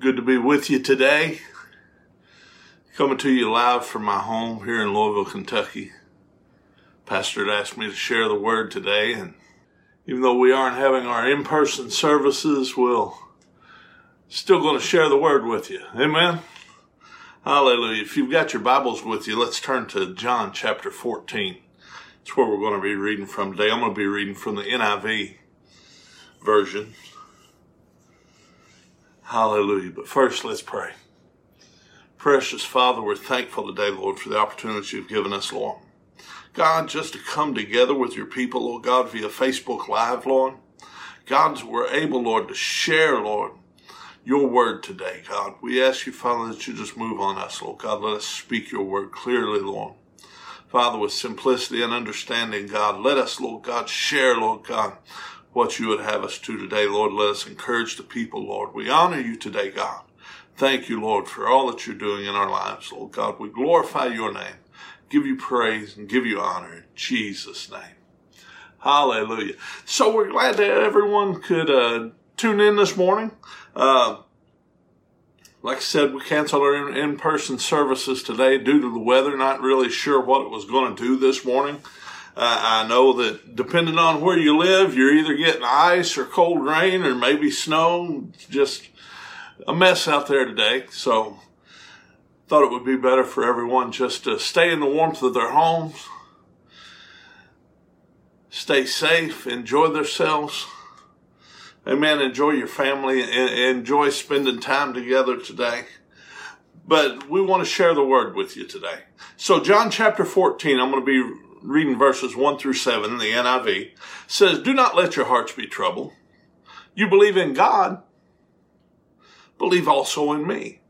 Good to be with you today. Coming to you live from my home here in Louisville, Kentucky. Pastor had asked me to share the word today, and even though we aren't having our in person services, we'll still going to share the word with you. Amen. Hallelujah. If you've got your Bibles with you, let's turn to John chapter 14. That's where we're going to be reading from today. I'm going to be reading from the NIV version. Hallelujah. But first, let's pray. Precious Father, we're thankful today, Lord, for the opportunity you've given us, Lord. God, just to come together with your people, Lord God, via Facebook Live, Lord. God, we're able, Lord, to share, Lord, your word today, God. We ask you, Father, that you just move on us, Lord God. Let us speak your word clearly, Lord. Father, with simplicity and understanding, God, let us, Lord God, share, Lord God, what you would have us to today, Lord. Let us encourage the people, Lord. We honor you today, God. Thank you, Lord, for all that you're doing in our lives, Lord God. We glorify your name, give you praise, and give you honor in Jesus' name. Hallelujah. So we're glad that everyone could uh, tune in this morning. Uh, like I said, we canceled our in person services today due to the weather. Not really sure what it was going to do this morning. Uh, I know that depending on where you live, you're either getting ice or cold rain or maybe snow. It's just a mess out there today. So thought it would be better for everyone just to stay in the warmth of their homes, stay safe, enjoy themselves. Amen. Enjoy your family and enjoy spending time together today. But we want to share the word with you today. So John chapter 14, I'm going to be reading verses 1 through 7 in the NIV, says, Do not let your hearts be troubled. You believe in God, believe also in me.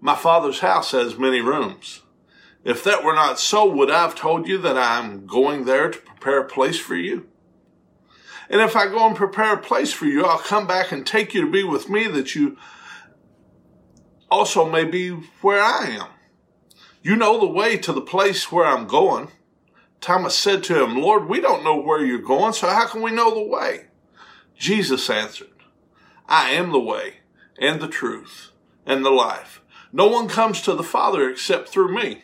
My father's house has many rooms. If that were not so, would I have told you that I'm going there to prepare a place for you? And if I go and prepare a place for you, I'll come back and take you to be with me that you also may be where I am. You know the way to the place where I'm going. Thomas said to him, Lord, we don't know where you're going, so how can we know the way? Jesus answered, I am the way and the truth and the life. No one comes to the Father except through me.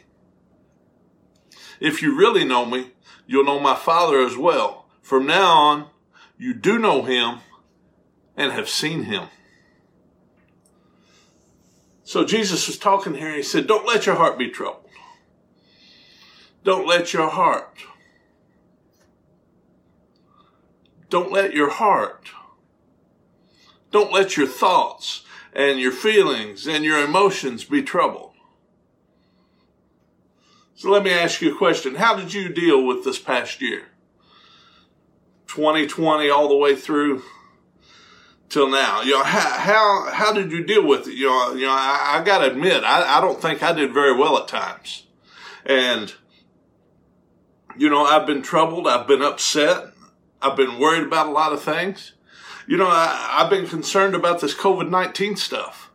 If you really know me, you'll know my Father as well. From now on, you do know him and have seen him. So Jesus was talking here and he said, Don't let your heart be troubled. Don't let your heart. Don't let your heart. Don't let your thoughts and your feelings and your emotions be troubled. So let me ask you a question. How did you deal with this past year? 2020 all the way through till now. You know, how, how, how did you deal with it? You know, you know, I, I gotta admit, I, I don't think I did very well at times. And, you know, I've been troubled. I've been upset. I've been worried about a lot of things. You know, I, I've been concerned about this COVID-19 stuff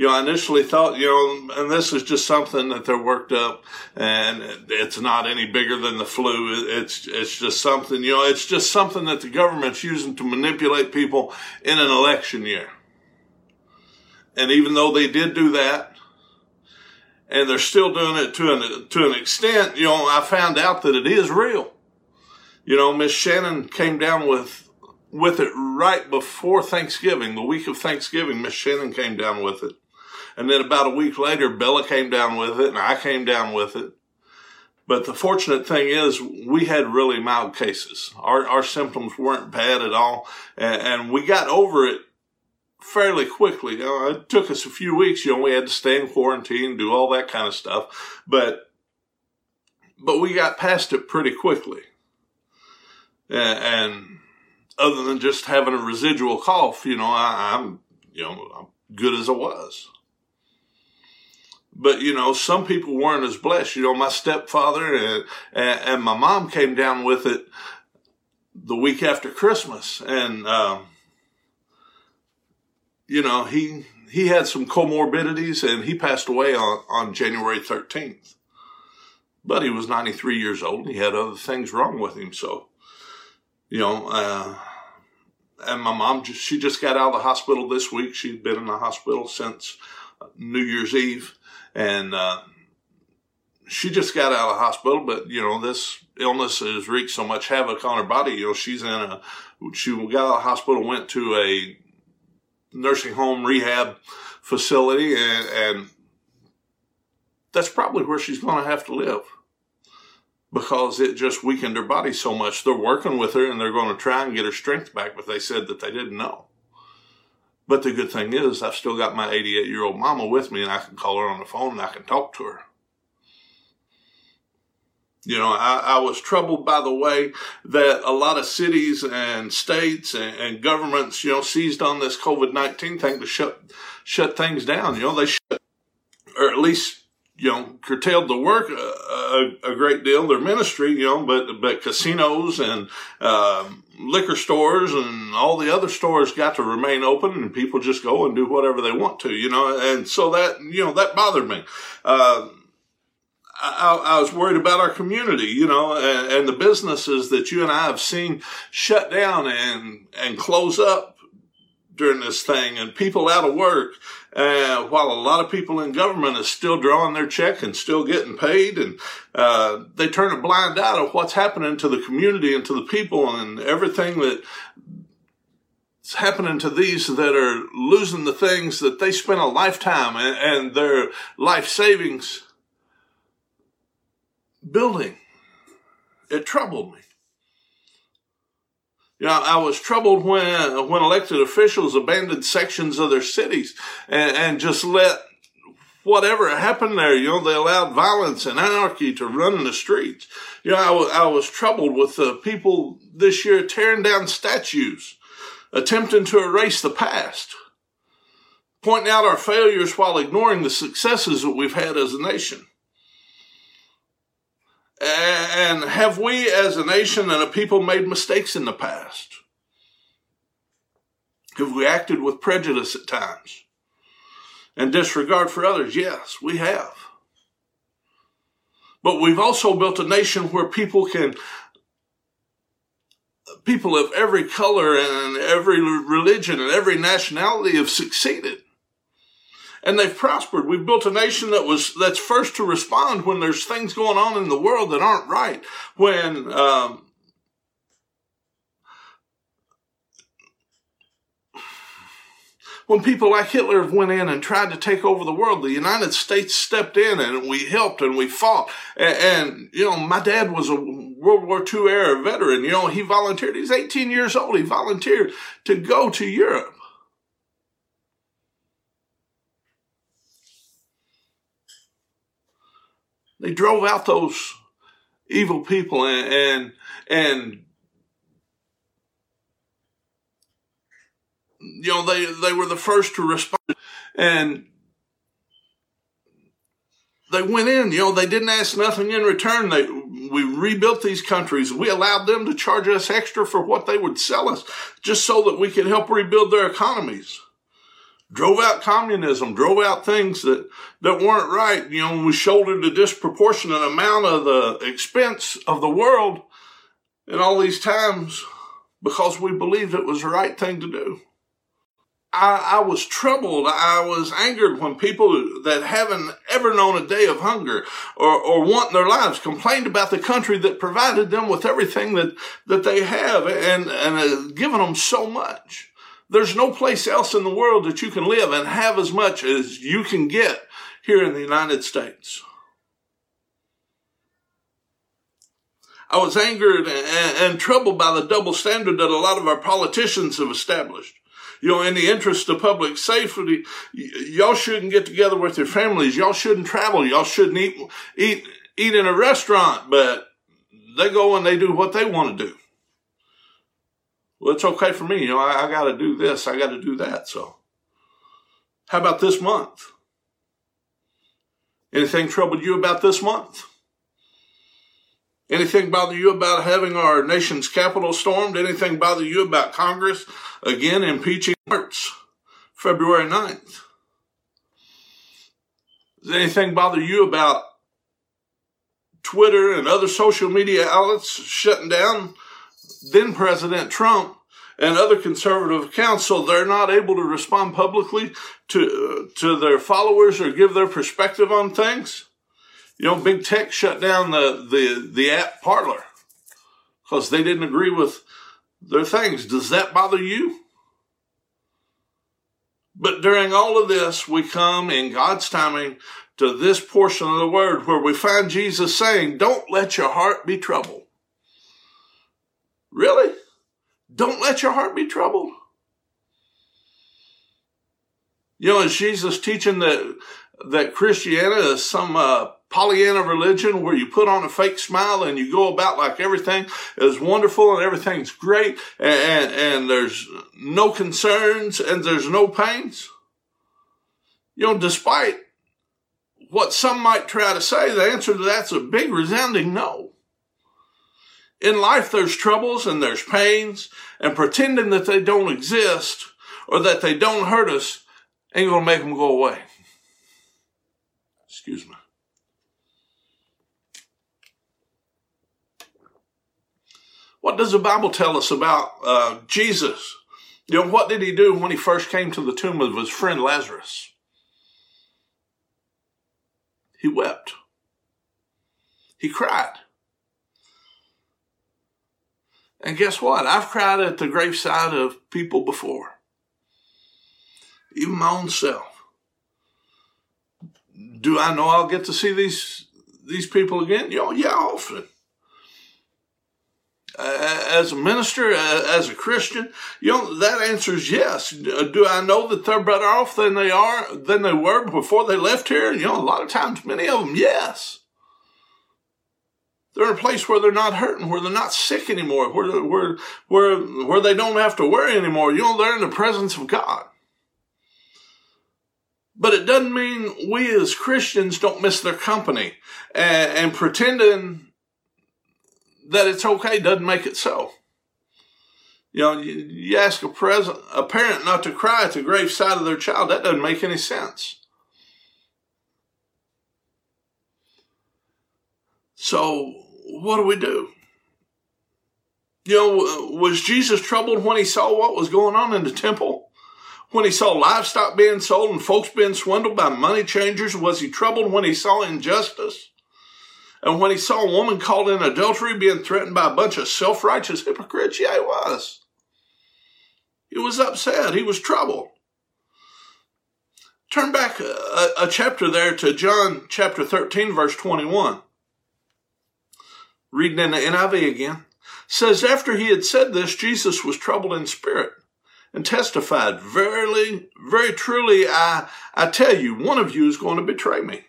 you know, I initially thought, you know, and this is just something that they're worked up and it's not any bigger than the flu. It's, it's just something, you know, it's just something that the government's using to manipulate people in an election year. And even though they did do that, and they're still doing it to an, to an extent, you know, I found out that it is real. You know, Miss Shannon came down with with it right before Thanksgiving, the week of Thanksgiving. Miss Shannon came down with it. And then about a week later, Bella came down with it and I came down with it. But the fortunate thing is we had really mild cases. Our, our symptoms weren't bad at all. And, and we got over it fairly quickly. You know, it took us a few weeks. You know, we had to stay in quarantine, do all that kind of stuff. But, but we got past it pretty quickly. And, other than just having a residual cough, you know, I, I'm, you know, I'm good as I was. But, you know, some people weren't as blessed. You know, my stepfather and, and, and my mom came down with it the week after Christmas. And, um, you know, he, he had some comorbidities and he passed away on, on January 13th. But he was 93 years old. and He had other things wrong with him. So, you know, uh, and my mom just, she just got out of the hospital this week. She'd been in the hospital since New Year's Eve and, uh, she just got out of the hospital, but you know, this illness has wreaked so much havoc on her body. You know, she's in a, she got out of the hospital, went to a nursing home rehab facility and, and that's probably where she's going to have to live because it just weakened her body so much. They're working with her and they're going to try and get her strength back, but they said that they didn't know. But the good thing is I've still got my 88 year old mama with me and I can call her on the phone and I can talk to her. You know, I, I, was troubled by the way that a lot of cities and states and, and governments, you know, seized on this COVID-19 thing to shut, shut things down. You know, they shut, or at least, you know, curtailed the work a, a, a great deal, their ministry, you know, but, but casinos and, um, liquor stores and all the other stores got to remain open and people just go and do whatever they want to, you know, and so that, you know, that bothered me. Uh, I, I, was worried about our community, you know, and, and, the businesses that you and I have seen shut down and, and close up during this thing and people out of work. Uh, while a lot of people in government is still drawing their check and still getting paid and, uh, they turn a blind eye to what's happening to the community and to the people and everything that it's happening to these that are losing the things that they spent a lifetime and, and their life savings building. It troubled me. You know, I was troubled when uh, when elected officials abandoned sections of their cities and, and just let whatever happened there. You know, they allowed violence and anarchy to run in the streets. You know, I, w- I was troubled with the people this year tearing down statues, attempting to erase the past, pointing out our failures while ignoring the successes that we've had as a nation. And have we as a nation and a people made mistakes in the past? Have we acted with prejudice at times? And disregard for others? Yes, we have. But we've also built a nation where people can, people of every color and every religion and every nationality have succeeded and they've prospered. We've built a nation that was that's first to respond when there's things going on in the world that aren't right. When um, when people like Hitler went in and tried to take over the world, the United States stepped in and we helped and we fought. And, and, you know, my dad was a World War II era veteran. You know, he volunteered. He's 18 years old. He volunteered to go to Europe. They drove out those evil people and, and, and you know, they, they were the first to respond and they went in, you know, they didn't ask nothing in return. They, we rebuilt these countries. We allowed them to charge us extra for what they would sell us just so that we could help rebuild their economies drove out communism, drove out things that, that weren't right. You know, we shouldered a disproportionate amount of the expense of the world in all these times because we believed it was the right thing to do. I, I was troubled. I was angered when people that haven't ever known a day of hunger or, or want their lives complained about the country that provided them with everything that, that they have and, and uh, given them so much. There's no place else in the world that you can live and have as much as you can get here in the United States. I was angered and, troubled by the double standard that a lot of our politicians have established. You know, in the interest of public safety, y'all shouldn't get together with your families. Y'all shouldn't travel. Y'all shouldn't eat, eat, eat in a restaurant, but they go and they do what they want to do. Well, it's okay for me. You know, I, I got to do this. I got to do that. So, how about this month? Anything troubled you about this month? Anything bother you about having our nation's capital stormed? Anything bother you about Congress again impeaching March, February 9th? Does anything bother you about Twitter and other social media outlets shutting down then President Trump and other conservative accounts so they're not able to respond publicly to, to their followers or give their perspective on things? You know, big tech shut down the, the, the app Parler because they didn't agree with their things. Does that bother you? But during all of this, we come in God's timing to this portion of the word where we find Jesus saying, Don't let your heart be troubled. Really? Don't let your heart be troubled. You know, is Jesus teaching that that Christianity is some uh, Pollyanna religion where you put on a fake smile and you go about like everything is wonderful and everything's great and, and, and there's no concerns and there's no pains? You know, despite what some might try to say, the answer to that's a big resounding no. In life, there's troubles and there's pains, and pretending that they don't exist or that they don't hurt us ain't gonna make them go away. Excuse me. What does the Bible tell us about uh, Jesus? You know, what did he do when he first came to the tomb of his friend Lazarus? He wept. He cried. And guess what? I've cried at the graveside of people before. Even my own self. Do I know I'll get to see these these people again? You know, yeah, often. Uh, as a minister, uh, as a Christian, you know, that answer is yes. Do I know that they're better off than they are, than they were before they left here? You know, a lot of times, many of them, yes. They're in a place where they're not hurting, where they're not sick anymore, where, where, where, where they don't have to worry anymore. You know, they're in the presence of God. But it doesn't mean we as Christians don't miss their company and, and pretending that it's okay doesn't make it so. You know, you, you ask a, present, a parent not to cry at the graveside of their child, that doesn't make any sense. So, what do we do? You know, uh, was Jesus troubled when he saw what was going on in the temple? When he saw livestock being sold and folks being swindled by money changers? Was he troubled when he saw injustice? And when he saw a woman caught in adultery being threatened by a bunch of self righteous hypocrites? Yeah, he was. He was upset. He was troubled. Turn back a, a, chapter there to John chapter 13, verse 21 reading in the NIV again, says, After he had said this, Jesus was troubled in spirit and testified, Verily, very truly, I, I tell you, one of you is going to betray me.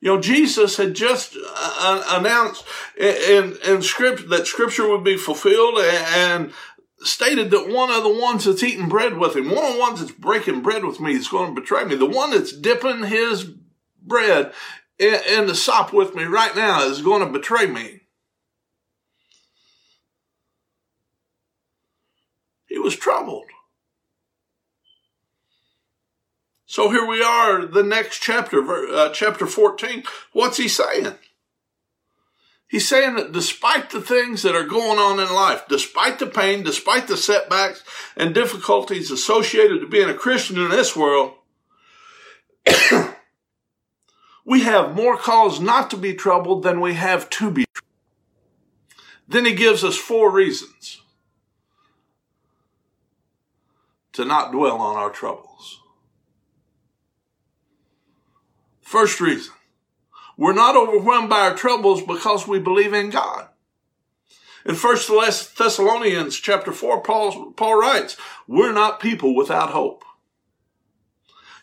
You know, Jesus had just uh, announced in, in script that scripture would be fulfilled and stated that one of the ones that's eating bread with him, one of the ones that's breaking bread with me is going to betray me. The one that's dipping his bread in, the sop with me right now is going to betray me. He was troubled. So here we are, the next chapter, uh, chapter 14. What's he saying? He's saying that despite the things that are going on in life, despite the pain, despite the setbacks and difficulties associated to being a Christian in this world, we have more cause not to be troubled than we have to be troubled. Then he gives us four reasons to not dwell on our troubles. First reason, we're not overwhelmed by our troubles because we believe in God. In 1 Thessalonians chapter 4, Paul, Paul writes, we're not people without hope.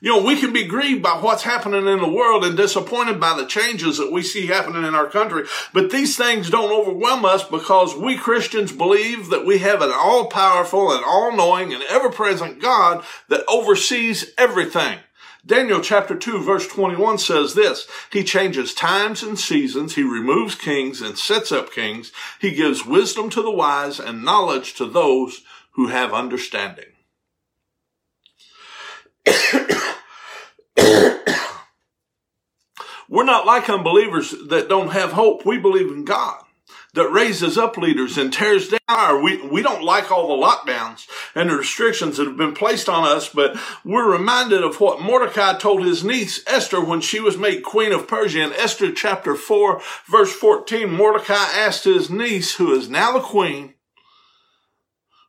You know, we can be grieved by what's happening in the world and disappointed by the changes that we see happening in our country. But these things don't overwhelm us because we Christians believe that we have an all powerful and all knowing and ever present God that oversees everything. Daniel chapter 2 verse 21 says this, He changes times and seasons, He removes kings and sets up kings, He gives wisdom to the wise and knowledge to those who have understanding. We're not like unbelievers that don't have hope. We believe in God that raises up leaders and tears down. We, we don't like all the lockdowns and the restrictions that have been placed on us, but we're reminded of what Mordecai told his niece Esther when she was made queen of Persia. In Esther chapter 4, verse 14, Mordecai asked his niece, who is now the queen,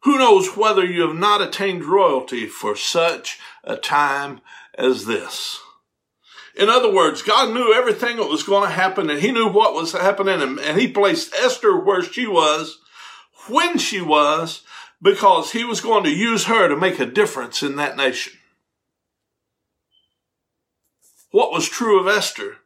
who knows whether you have not attained royalty for such a time as this? In other words, God knew everything that was going to happen and he knew what was happening and, and he placed Esther where she was, when she was, because he was going to use her to make a difference in that nation. What was true of Esther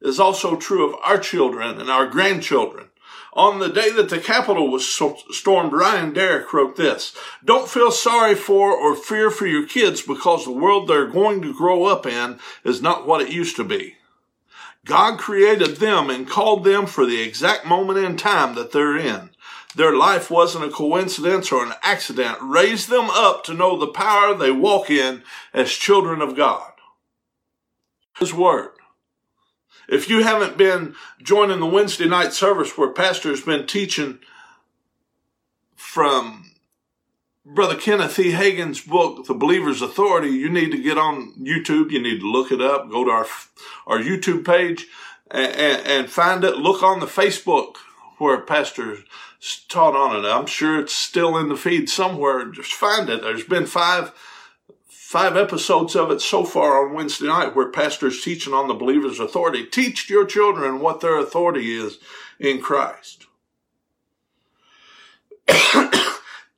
is also true of our children and our grandchildren. On the day that the Capitol was stormed, Ryan Derrick wrote this Don't feel sorry for or fear for your kids because the world they're going to grow up in is not what it used to be. God created them and called them for the exact moment in time that they're in. Their life wasn't a coincidence or an accident. Raise them up to know the power they walk in as children of God. His word. If you haven't been joining the Wednesday night service where Pastor's been teaching from Brother Kenneth E. Hagin's book, The Believer's Authority, you need to get on YouTube. You need to look it up. Go to our, our YouTube page and, and, and find it. Look on the Facebook where Pastor taught on it. I'm sure it's still in the feed somewhere. Just find it. There's been five five episodes of it so far on Wednesday night where pastors teaching on the believer's authority. Teach your children what their authority is in Christ.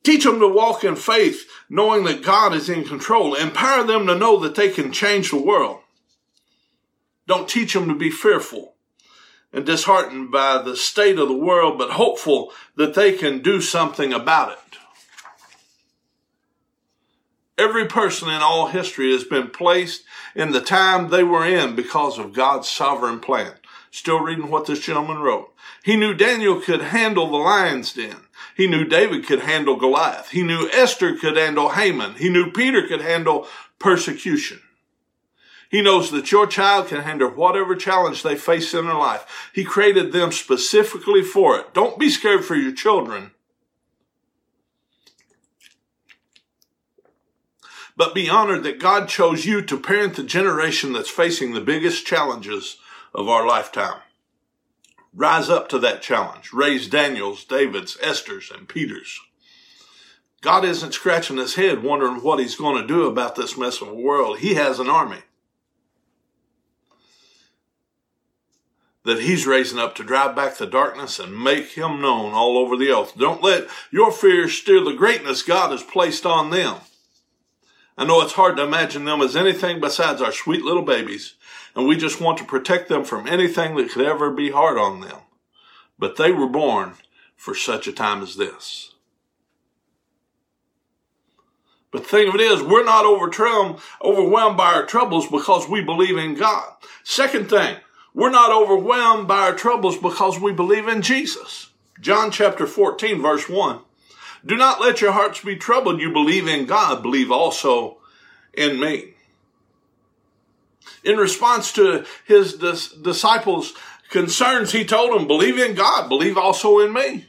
Teach them to walk in faith, knowing that God is in control. Empower them to know that they can change the world. Don't teach them to be fearful and disheartened by the state of the world, but hopeful that they can do something about it. Every person in all history has been placed in the time they were in because of God's sovereign plan. Still reading what this gentleman wrote. He knew Daniel could handle the lion's den. He knew David could handle Goliath. He knew Esther could handle Haman. He knew Peter could handle persecution. He knows that your child can handle whatever challenge they face in their life. He created them specifically for it. Don't be scared for your children. But be honored that God chose you to parent the generation that's facing the biggest challenges of our lifetime. Rise up to that challenge. Raise Daniels, Davids, Esther's, and Peters. God isn't scratching his head wondering what he's going to do about this mess of a world. He has an army that he's raising up to drive back the darkness and make him known all over the earth. Don't let your fears steal the greatness God has placed on them. I know it's hard to imagine them as anything besides our sweet little babies, and we just want to protect them from anything that could ever be hard on them. But they were born for such a time as this. But the thing of it is, we're not overwhelmed by our troubles because we believe in God. Second thing, we're not overwhelmed by our troubles because we believe in Jesus. John chapter 14 verse 1. Do not let your hearts be troubled. You believe in God, believe also in me. In response to his dis- disciples' concerns, he told them, believe in God, believe also in me.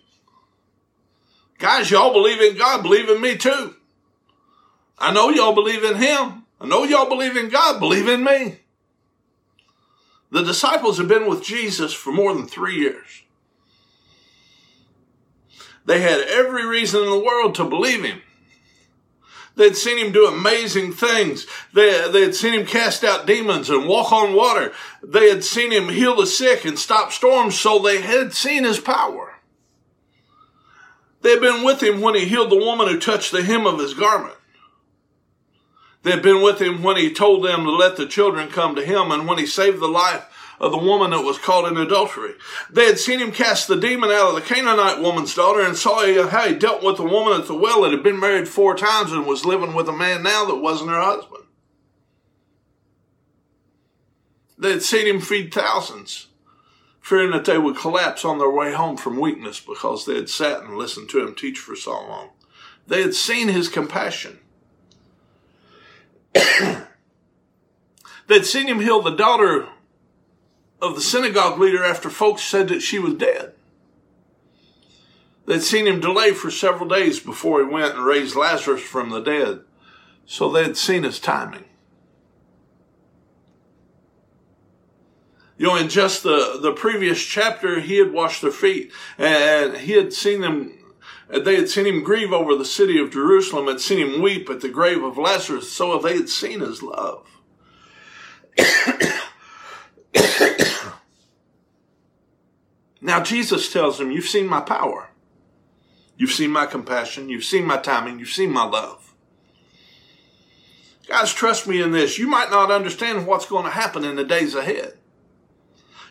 Guys, y'all believe in God, believe in me too. I know y'all believe in him. I know y'all believe in God, believe in me. The disciples have been with Jesus for more than three years. They had every reason in the world to believe him. They'd seen him do amazing things. They, they had seen him cast out demons and walk on water. They had seen him heal the sick and stop storms, so they had seen his power. They had been with him when he healed the woman who touched the hem of his garment. They had been with him when he told them to let the children come to him and when he saved the life of the woman that was caught in adultery. They had seen him cast the demon out of the Canaanite woman's daughter and saw uh, how he dealt with the woman at the well that had been married four times and was living with a man now that wasn't her husband. They had seen him feed thousands, fearing that they would collapse on their way home from weakness because they had sat and listened to him teach for so long. They had seen his compassion. They'd seen him heal the daughter of the synagogue leader after folks said that she was dead. They'd seen him delay for several days before he went and raised Lazarus from the dead. So they'd seen his timing. You know, in just the, the previous chapter, he had washed their feet and he had seen them they had seen him grieve over the city of Jerusalem, had seen him weep at the grave of Lazarus, so they had seen his love. Now Jesus tells them, You've seen my power. You've seen my compassion. You've seen my timing. You've seen my love. Guys, trust me in this. You might not understand what's going to happen in the days ahead.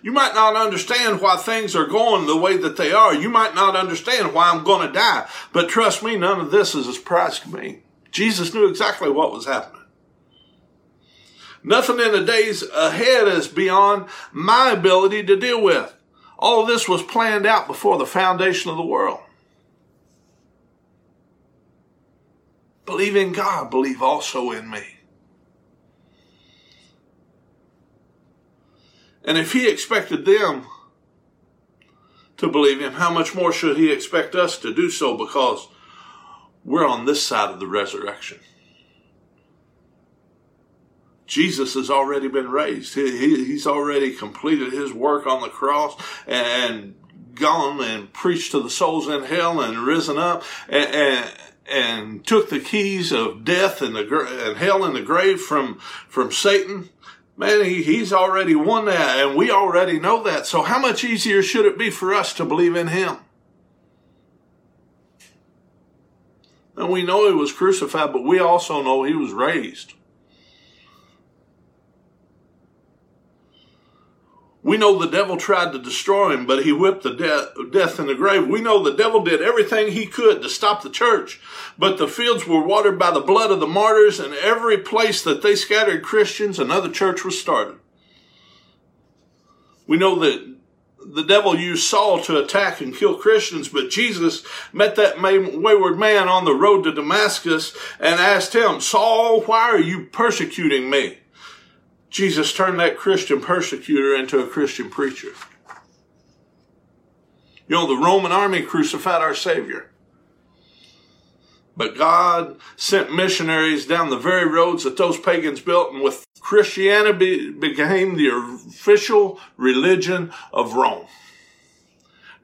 You might not understand why things are going the way that they are. You might not understand why I'm going to die. But trust me, none of this is a surprise to me. Jesus knew exactly what was happening. Nothing in the days ahead is beyond my ability to deal with. All this was planned out before the foundation of the world. Believe in God, believe also in me. And if he expected them to believe him, how much more should he expect us to do so because we're on this side of the resurrection? Jesus has already been raised. He, he, he's already completed his work on the cross and gone and preached to the souls in hell and risen up and, and, and took the keys of death and, the, and hell and the grave from, from Satan Man, he, he's already won that, and we already know that. So, how much easier should it be for us to believe in him? And we know he was crucified, but we also know he was raised. We know the devil tried to destroy him, but he whipped the de- death in the grave. We know the devil did everything he could to stop the church, but the fields were watered by the blood of the martyrs, and every place that they scattered Christians, another church was started. We know that the devil used Saul to attack and kill Christians, but Jesus met that wayward man on the road to Damascus and asked him, Saul, why are you persecuting me? Jesus turned that Christian persecutor into a Christian preacher. You know, the Roman army crucified our Savior. But God sent missionaries down the very roads that those pagans built, and with Christianity became the official religion of Rome.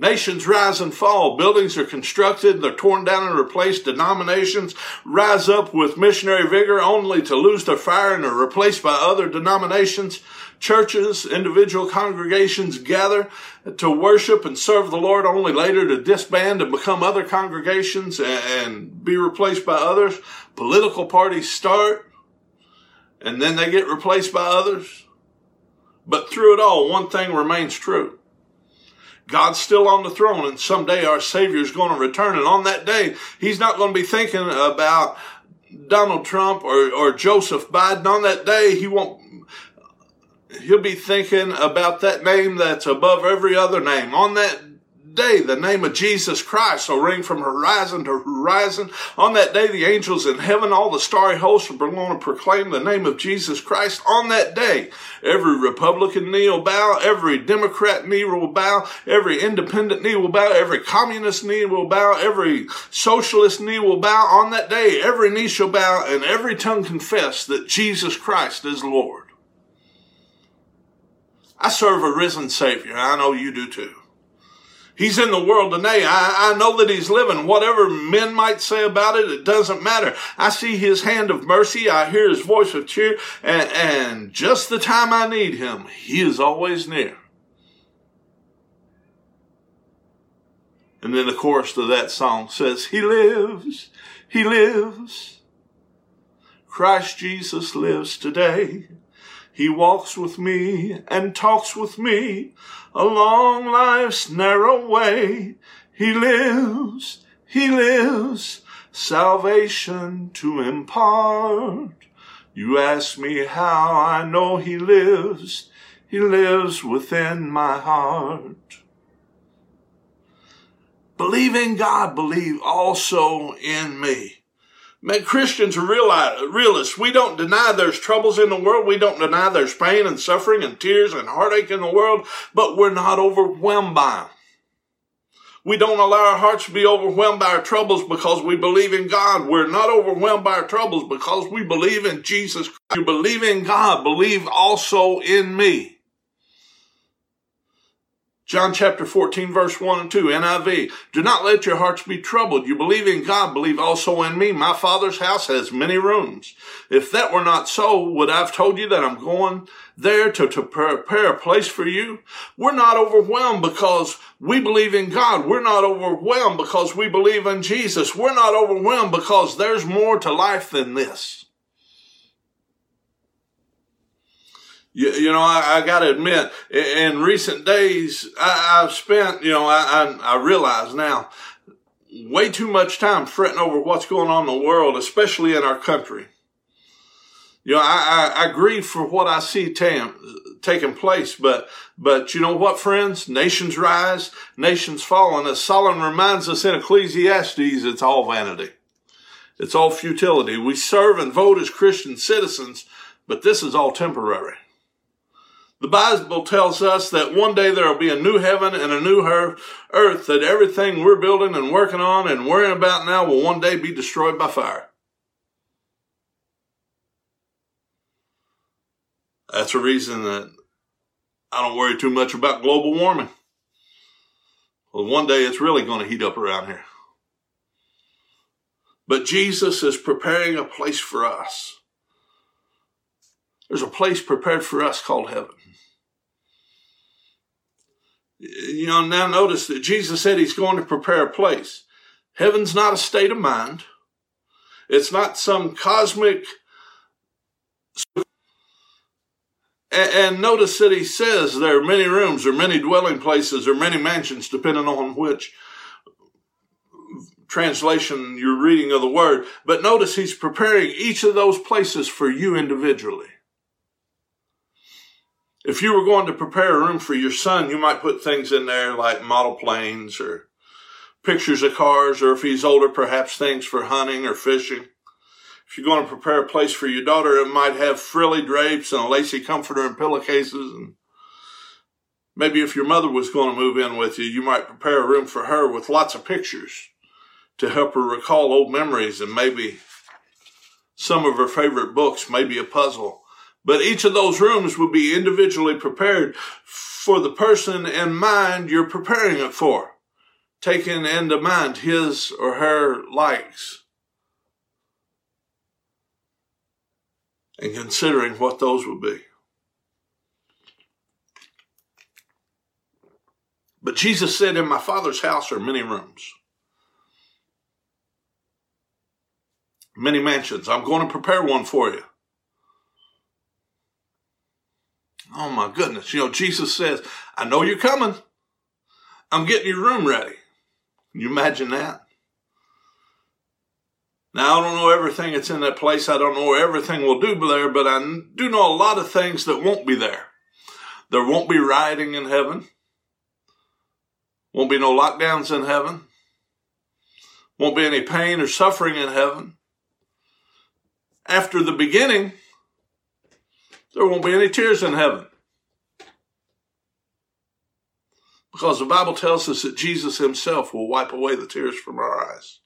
Nations rise and fall. Buildings are constructed, they're torn down and replaced. Denominations rise up with missionary vigor only to lose their fire and are replaced by other denominations. Churches, individual congregations gather to worship and serve the Lord only later to disband and become other congregations and be replaced by others. Political parties start and then they get replaced by others. But through it all, one thing remains true. God's still on the throne and someday our Savior is going to return. And on that day, He's not going to be thinking about Donald Trump or, or Joseph Biden. On that day, He won't, He'll be thinking about that name that's above every other name. On that day, the name of Jesus Christ will ring from horizon to horizon. On that day, the angels in heaven, all the starry hosts are going to proclaim the name of Jesus Christ. On that day, every Republican knee will bow, every Democrat knee will bow, every independent knee will bow, every communist knee will bow, every socialist knee will bow. On that day, every knee shall bow and every tongue confess that Jesus Christ is Lord. I serve a risen Savior. I know you do too. He's in the world today. I, I know that he's living. Whatever men might say about it, it doesn't matter. I see his hand of mercy. I hear his voice of cheer. And, and just the time I need him, he is always near. And then the chorus to that song says, He lives, He lives. Christ Jesus lives today. He walks with me and talks with me along life's narrow way. He lives, he lives, salvation to impart. You ask me how I know he lives. He lives within my heart. Believe in God, believe also in me. Man, Christians are realists. We don't deny there's troubles in the world. We don't deny there's pain and suffering and tears and heartache in the world, but we're not overwhelmed by them. We don't allow our hearts to be overwhelmed by our troubles because we believe in God. We're not overwhelmed by our troubles because we believe in Jesus. Christ. You believe in God, believe also in me. John chapter 14 verse 1 and 2, NIV. Do not let your hearts be troubled. You believe in God, believe also in me. My father's house has many rooms. If that were not so, would I have told you that I'm going there to, to prepare a place for you? We're not overwhelmed because we believe in God. We're not overwhelmed because we believe in Jesus. We're not overwhelmed because there's more to life than this. You, you know, I, I got to admit, in, in, recent days, I, have spent, you know, I, I, I realize now, way too much time fretting over what's going on in the world, especially in our country. You know, I, I, I grieve for what I see tam, taking place, but, but you know what, friends? Nations rise, nations fall. And as Solomon reminds us in Ecclesiastes, it's all vanity. It's all futility. We serve and vote as Christian citizens, but this is all temporary. The Bible tells us that one day there will be a new heaven and a new earth, that everything we're building and working on and worrying about now will one day be destroyed by fire. That's a reason that I don't worry too much about global warming. Well, one day it's really going to heat up around here. But Jesus is preparing a place for us. There's a place prepared for us called heaven. You know, now notice that Jesus said he's going to prepare a place. Heaven's not a state of mind. It's not some cosmic. And, notice that he says there are many rooms or many dwelling places or many mansions, depending on which translation you're reading of the word. But notice he's preparing each of those places for you individually. If you were going to prepare a room for your son, you might put things in there like model planes or pictures of cars, or if he's older, perhaps things for hunting or fishing. If you're going to prepare a place for your daughter, it might have frilly drapes and a lacy comforter and pillowcases. And maybe if your mother was going to move in with you, you might prepare a room for her with lots of pictures to help her recall old memories and maybe some of her favorite books, maybe a puzzle but each of those rooms would be individually prepared for the person in mind you're preparing it for, taking into mind his or her likes. And considering what those would be. But Jesus said, In my Father's house are many rooms, many mansions. I'm going to prepare one for you. Oh my goodness. You know, Jesus says, I know you're coming. I'm getting your room ready. Can you imagine that? Now, I don't know everything that's in that place. I don't know everything we'll do there, but I do know a lot of things that won't be there. There won't be rioting in heaven. Won't be no lockdowns in heaven. Won't be any pain or suffering in heaven. After the beginning, there won't be any tears in heaven. Because the Bible tells us that Jesus himself will wipe away the tears from our eyes.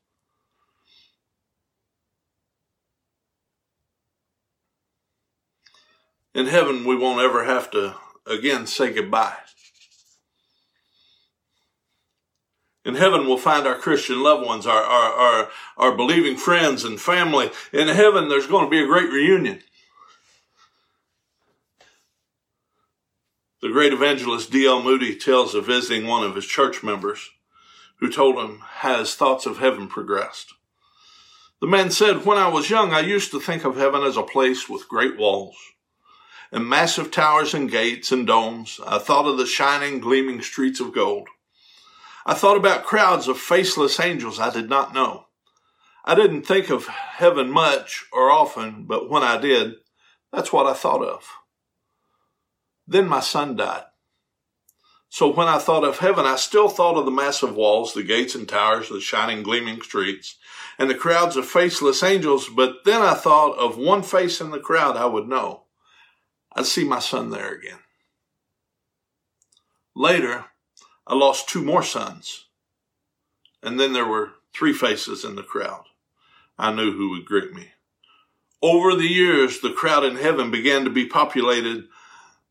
In heaven, we won't ever have to again say goodbye. In heaven, we'll find our Christian loved ones, our, our, our, our believing friends and family. In heaven, there's going to be a great reunion. The great evangelist D.L. Moody tells of visiting one of his church members who told him his thoughts of heaven progressed. The man said, When I was young, I used to think of heaven as a place with great walls and massive towers and gates and domes. I thought of the shining, gleaming streets of gold. I thought about crowds of faceless angels I did not know. I didn't think of heaven much or often, but when I did, that's what I thought of. Then my son died. So when I thought of heaven, I still thought of the massive walls, the gates and towers, the shining, gleaming streets, and the crowds of faceless angels. But then I thought of one face in the crowd I would know. I'd see my son there again. Later, I lost two more sons. And then there were three faces in the crowd. I knew who would greet me. Over the years, the crowd in heaven began to be populated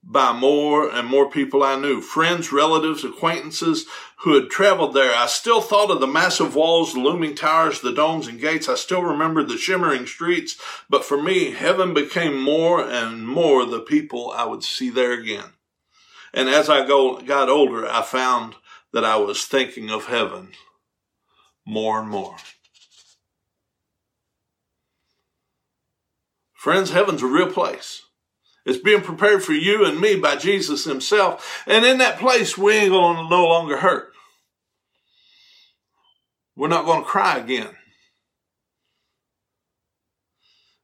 by more and more people I knew, friends, relatives, acquaintances who had traveled there. I still thought of the massive walls, the looming towers, the domes and gates. I still remembered the shimmering streets. But for me, heaven became more and more the people I would see there again. And as I got older, I found that I was thinking of heaven more and more. Friends, heaven's a real place. It's being prepared for you and me by Jesus himself. And in that place, we ain't going to no longer hurt. We're not going to cry again.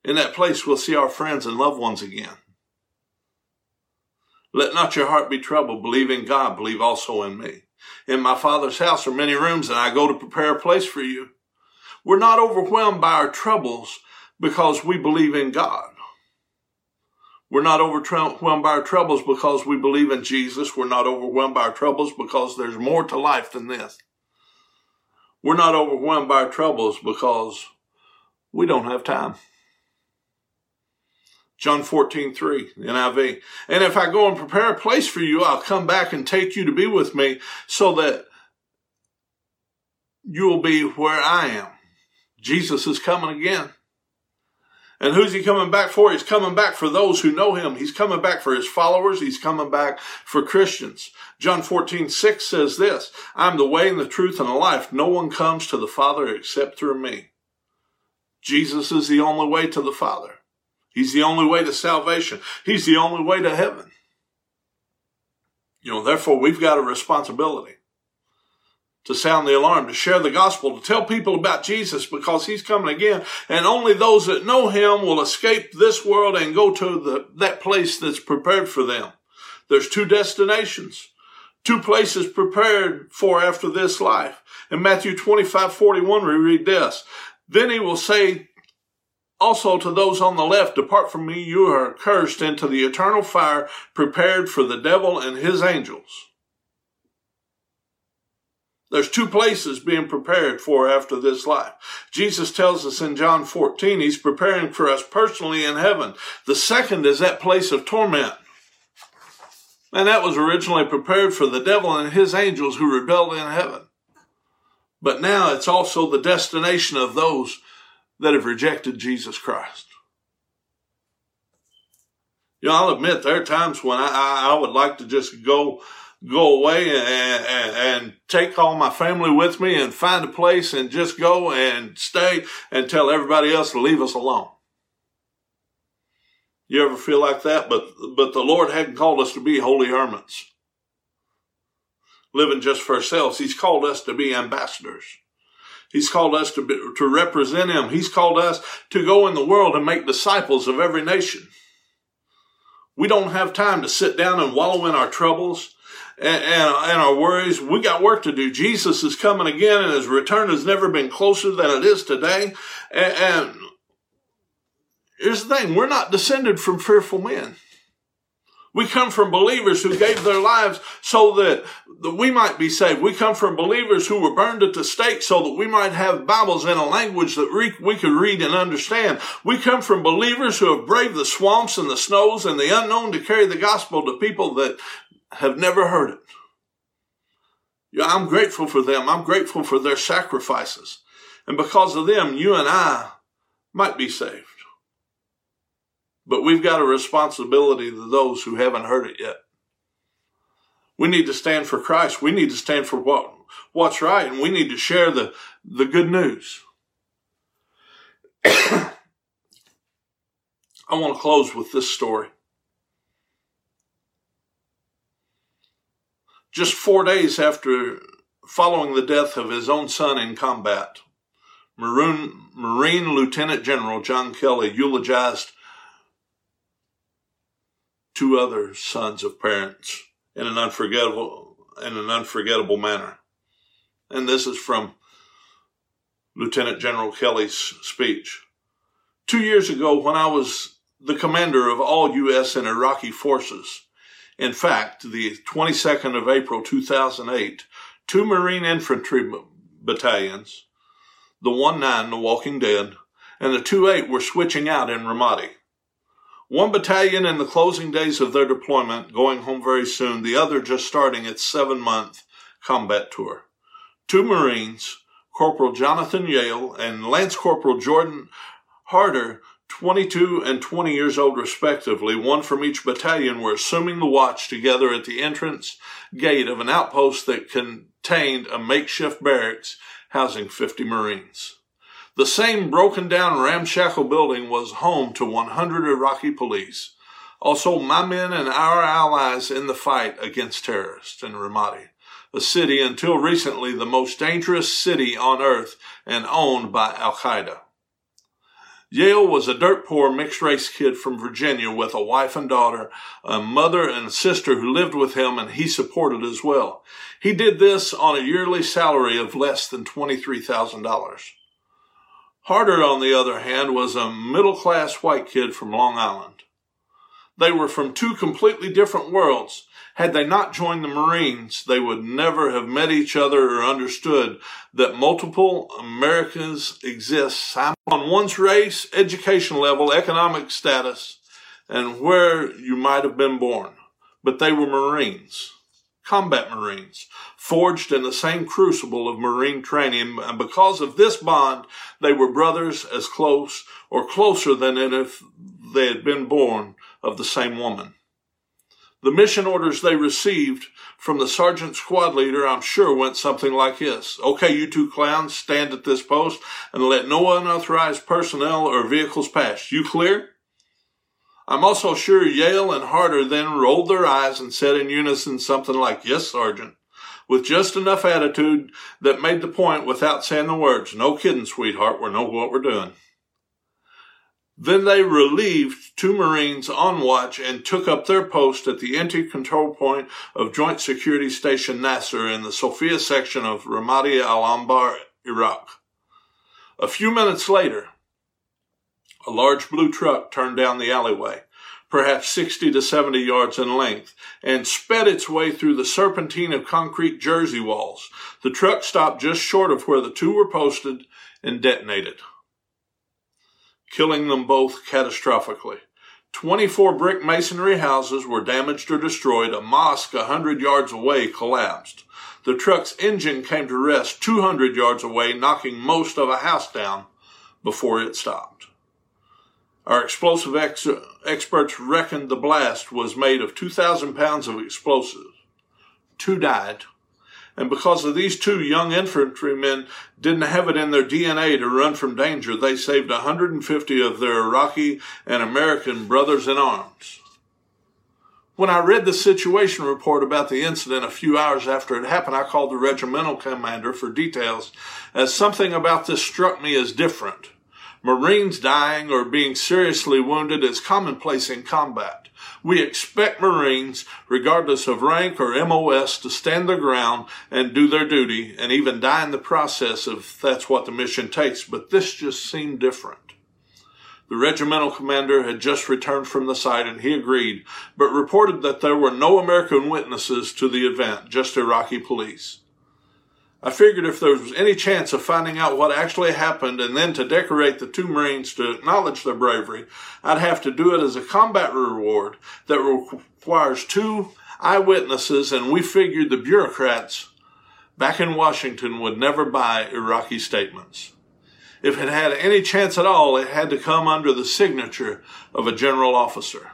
In that place, we'll see our friends and loved ones again. Let not your heart be troubled. Believe in God. Believe also in me. In my Father's house are many rooms, and I go to prepare a place for you. We're not overwhelmed by our troubles because we believe in God. We're not overwhelmed by our troubles because we believe in Jesus. We're not overwhelmed by our troubles because there's more to life than this. We're not overwhelmed by our troubles because we don't have time. John 14, 3, NIV. And if I go and prepare a place for you, I'll come back and take you to be with me so that you will be where I am. Jesus is coming again. And who's he coming back for? He's coming back for those who know him. He's coming back for his followers. He's coming back for Christians. John 14, 6 says this, I'm the way and the truth and the life. No one comes to the Father except through me. Jesus is the only way to the Father. He's the only way to salvation. He's the only way to heaven. You know, therefore we've got a responsibility to sound the alarm, to share the gospel, to tell people about Jesus because he's coming again. And only those that know him will escape this world and go to the, that place that's prepared for them. There's two destinations, two places prepared for after this life. In Matthew 25, 41, we read this. Then he will say also to those on the left, depart from me, you are cursed into the eternal fire prepared for the devil and his angels. There's two places being prepared for after this life. Jesus tells us in John 14, he's preparing for us personally in heaven. The second is that place of torment. And that was originally prepared for the devil and his angels who rebelled in heaven. But now it's also the destination of those that have rejected Jesus Christ. You know, I'll admit there are times when I, I would like to just go go away and, and, and, take all my family with me and find a place and just go and stay and tell everybody else to leave us alone. You ever feel like that? But, but the Lord hadn't called us to be holy hermits, living just for ourselves. He's called us to be ambassadors. He's called us to, be, to represent Him. He's called us to go in the world and make disciples of every nation. We don't have time to sit down and wallow in our troubles and, and, and, our worries. We got work to do. Jesus is coming again and his return has never been closer than it is today. And, and here's the thing. We're not descended from fearful men. We come from believers who gave their lives so that, that we might be saved. We come from believers who were burned at the stake so that we might have Bibles in a language that we, we could read and understand. We come from believers who have braved the swamps and the snows and the unknown to carry the gospel to people that have never heard it. Yeah, I'm grateful for them. I'm grateful for their sacrifices. And because of them, you and I might be saved. But we've got a responsibility to those who haven't heard it yet. We need to stand for Christ. We need to stand for what, what's right, and we need to share the, the good news. I want to close with this story. Just four days after following the death of his own son in combat, Maroon, Marine Lieutenant General John Kelly eulogized two other sons of parents in an unforgettable in an unforgettable manner. And this is from Lieutenant General Kelly's speech. Two years ago, when I was the commander of all U.S. and Iraqi forces, in fact, the 22nd of April 2008, two Marine infantry battalions, the 1-9, the Walking Dead, and the 2-8 were switching out in Ramadi. One battalion in the closing days of their deployment, going home very soon, the other just starting its seven month combat tour. Two Marines, Corporal Jonathan Yale and Lance Corporal Jordan Haerter, 22 and 20 years old respectively, one from each battalion, were assuming the watch together at the entrance gate of an outpost that contained a makeshift barracks housing 50 Marines. The same broken down ramshackle building was home to 100 Iraqi police. Also, my men and our allies in the fight against terrorists in Ramadi, a city until recently the most dangerous city on earth and owned by Al Qaeda. Yale was a dirt poor mixed race kid from Virginia with a wife and daughter, a mother and sister who lived with him and he supported as well. He did this on a yearly salary of less than $23,000. Haerter, on the other hand, was a middle class white kid from Long Island. They were from two completely different worlds. Had they not joined the Marines, they would never have met each other or understood that multiple Americas exist on one's race, education level, economic status, and where you might have been born. But they were Marines, combat Marines, forged in the same crucible of Marine training. And because of this bond, they were brothers as close or closer than if they had been born of the same woman. The mission orders they received from the sergeant squad leader, I'm sure, went something like this. Okay, you two clowns, stand at this post and let no unauthorized personnel or vehicles pass. You clear? I'm also sure Yale and Haerter then rolled their eyes and said in unison something like, Yes, Sergeant, with just enough attitude that made the point without saying the words. No kidding, sweetheart, we know what we're doing. Then they relieved two Marines on watch and took up their post at the entry control point of Joint Security Station Nasser in the Sofia section of Ramadi al Anbar, Iraq. A few minutes later, a large blue truck turned down the alleyway, perhaps 60 to 70 yards in length, and sped its way through the serpentine of concrete jersey walls. The truck stopped just short of where the two were posted and detonated killing them both catastrophically. 24 brick masonry houses were damaged or destroyed. A mosque a hundred yards away collapsed. The truck's engine came to rest 200 yards away, knocking most of a house down before it stopped. Our explosive ex- experts reckoned the blast was made of 2,000 pounds of explosives. Two died. And because of these two young infantrymen didn't have it in their DNA to run from danger, they saved 150 of their Iraqi and American brothers in arms. When I read the situation report about the incident a few hours after it happened, I called the regimental commander for details as something about this struck me as different. Marines dying or being seriously wounded is commonplace in combat. We expect Marines, regardless of rank or MOS, to stand their ground and do their duty and even die in the process if that's what the mission takes. But this just seemed different. The regimental commander had just returned from the site and he agreed, but reported that there were no American witnesses to the event, just Iraqi police. I figured if there was any chance of finding out what actually happened and then to decorate the two Marines to acknowledge their bravery, I'd have to do it as a combat reward that requires two eyewitnesses, and we figured the bureaucrats back in Washington would never buy Iraqi statements. If it had any chance at all, it had to come under the signature of a general officer.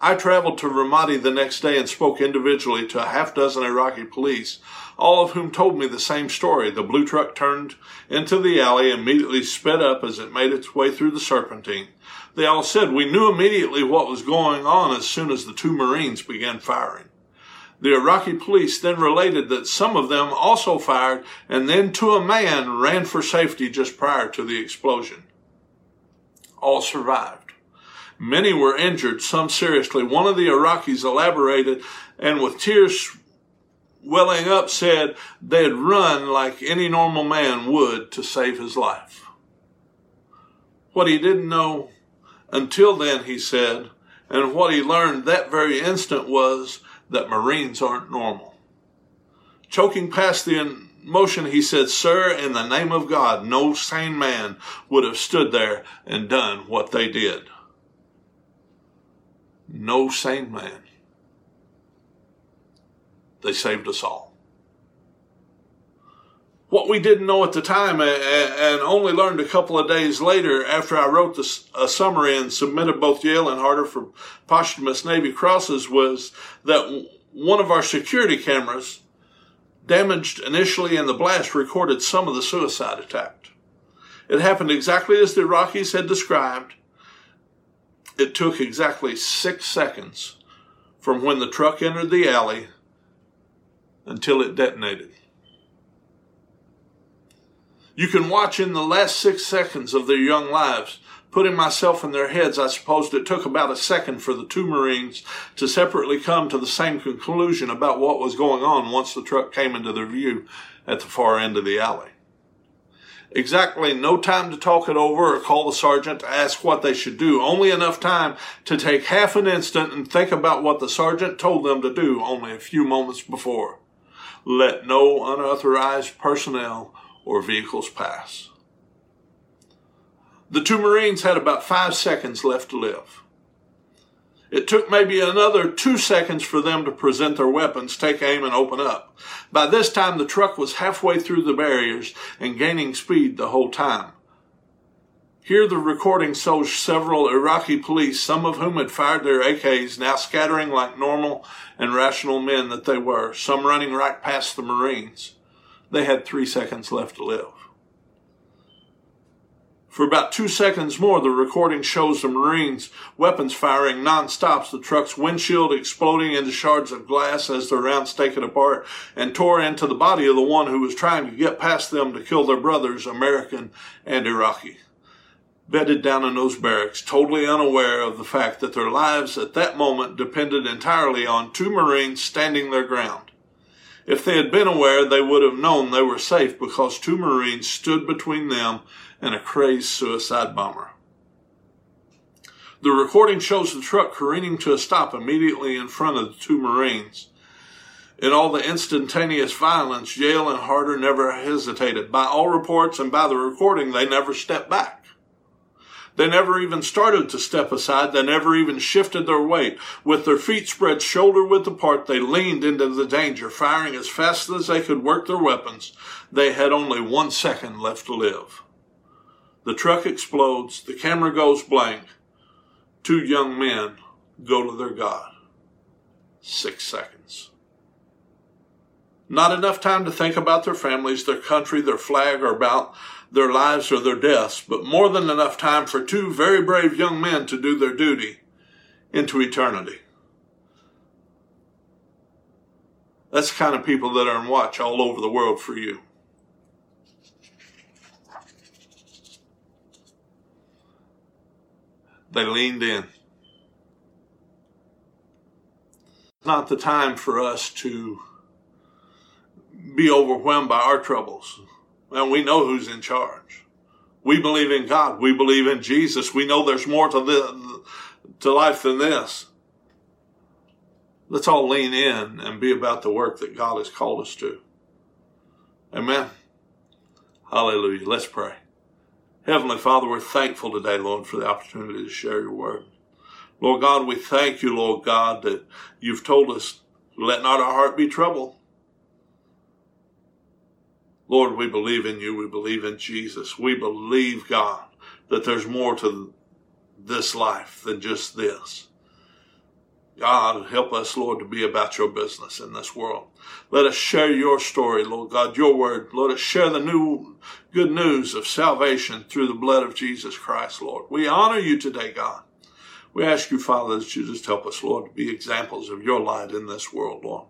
I traveled to Ramadi the next day and spoke individually to a half dozen Iraqi police, all of whom told me the same story. The blue truck turned into the alley and immediately sped up as it made its way through the serpentine. They all said, We knew immediately what was going on as soon as the two Marines began firing. The Iraqi police then related that some of them also fired and then to a man ran for safety just prior to the explosion. All survived. Many were injured, some seriously. One of the Iraqis elaborated and with tears welling up said they'd run like any normal man would to save his life. What he didn't know until then, he said, and what he learned that very instant was that Marines aren't normal. Choking past the emotion, he said, Sir, in the name of God, no sane man would have stood there and done what they did. No sane man. They saved us all what we didn't know at the time and only learned a couple of days later after I wrote this, a summary and submitted both Yale and Haerter for posthumous Navy crosses was that one of our security cameras damaged initially in the blast recorded some of the suicide attack. It happened exactly as the Iraqis had described. It took exactly six seconds from when the truck entered the alley until it detonated. You can watch in the last six seconds of their young lives. Putting myself in their heads, I supposed it took about a second for the two Marines to separately come to the same conclusion about what was going on once the truck came into their view at the far end of the alley. Exactly no time to talk it over or call the sergeant to ask what they should do. Only enough time to take half an instant and think about what the sergeant told them to do only a few moments before. Let no unauthorized personnel or vehicles pass. The two Marines had about five seconds left to live. It took maybe another two seconds for them to present their weapons, take aim, and open up. By this time, the truck was halfway through the barriers and gaining speed the whole time. Here, the recording shows several Iraqi police, some of whom had fired their AKs, now scattering like normal and rational men that they were, some running right past the Marines. They had three seconds left to live. For about two seconds more, the recording shows the Marines' weapons firing nonstop, the truck's windshield exploding into shards of glass as the rounds take it apart and tore into the body of the one who was trying to get past them to kill their brothers, American and Iraqi. Bedded down in those barracks, totally unaware of the fact that their lives at that moment depended entirely on two Marines standing their ground. If they had been aware, they would have known they were safe because two Marines stood between them and a crazed suicide bomber. The recording shows the truck careening to a stop immediately in front of the two Marines. In all the instantaneous violence, Yale and Haerter never hesitated. By all reports and by the recording, they never stepped back. They never even started to step aside. They never even shifted their weight. With their feet spread shoulder width apart, they leaned into the danger, firing as fast as they could work their weapons. They had only one second left to live. The truck explodes. The camera goes blank. Two young men go to their God. Six seconds. Not enough time to think about their families, their country, their flag, or about their lives or their deaths, but more than enough time for two very brave young men to do their duty into eternity. That's the kind of people that are in watch all over the world for you. They leaned in. Not the time for us to be overwhelmed by our troubles and we know who's in charge. We believe in God. We believe in Jesus. We know there's more to, the, to life than this. Let's all lean in and be about the work that God has called us to. Amen. Hallelujah. Let's pray. Heavenly Father, we're thankful today, Lord, for the opportunity to share your word. Lord God, we thank you, Lord God, that you've told us, let not our heart be troubled. Lord, we believe in you. We believe in Jesus. We believe, God, that there's more to this life than just this. God, help us, Lord, to be about your business in this world. Let us share your story, Lord God, your word. Let us share the new good news of salvation through the blood of Jesus Christ, Lord. We honor you today, God. We ask you, Father, that you just help us, Lord, to be examples of your light in this world, Lord.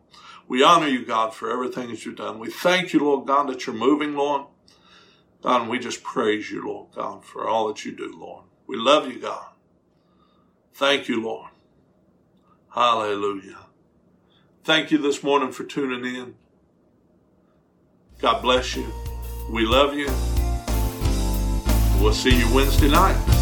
We honor you, God, for everything that you've done. We thank you, Lord God, that you're moving, Lord. God, and we just praise you, Lord God, for all that you do, Lord. We love you, God. Thank you, Lord. Hallelujah. Thank you this morning for tuning in. God bless you. We love you. We'll see you Wednesday night.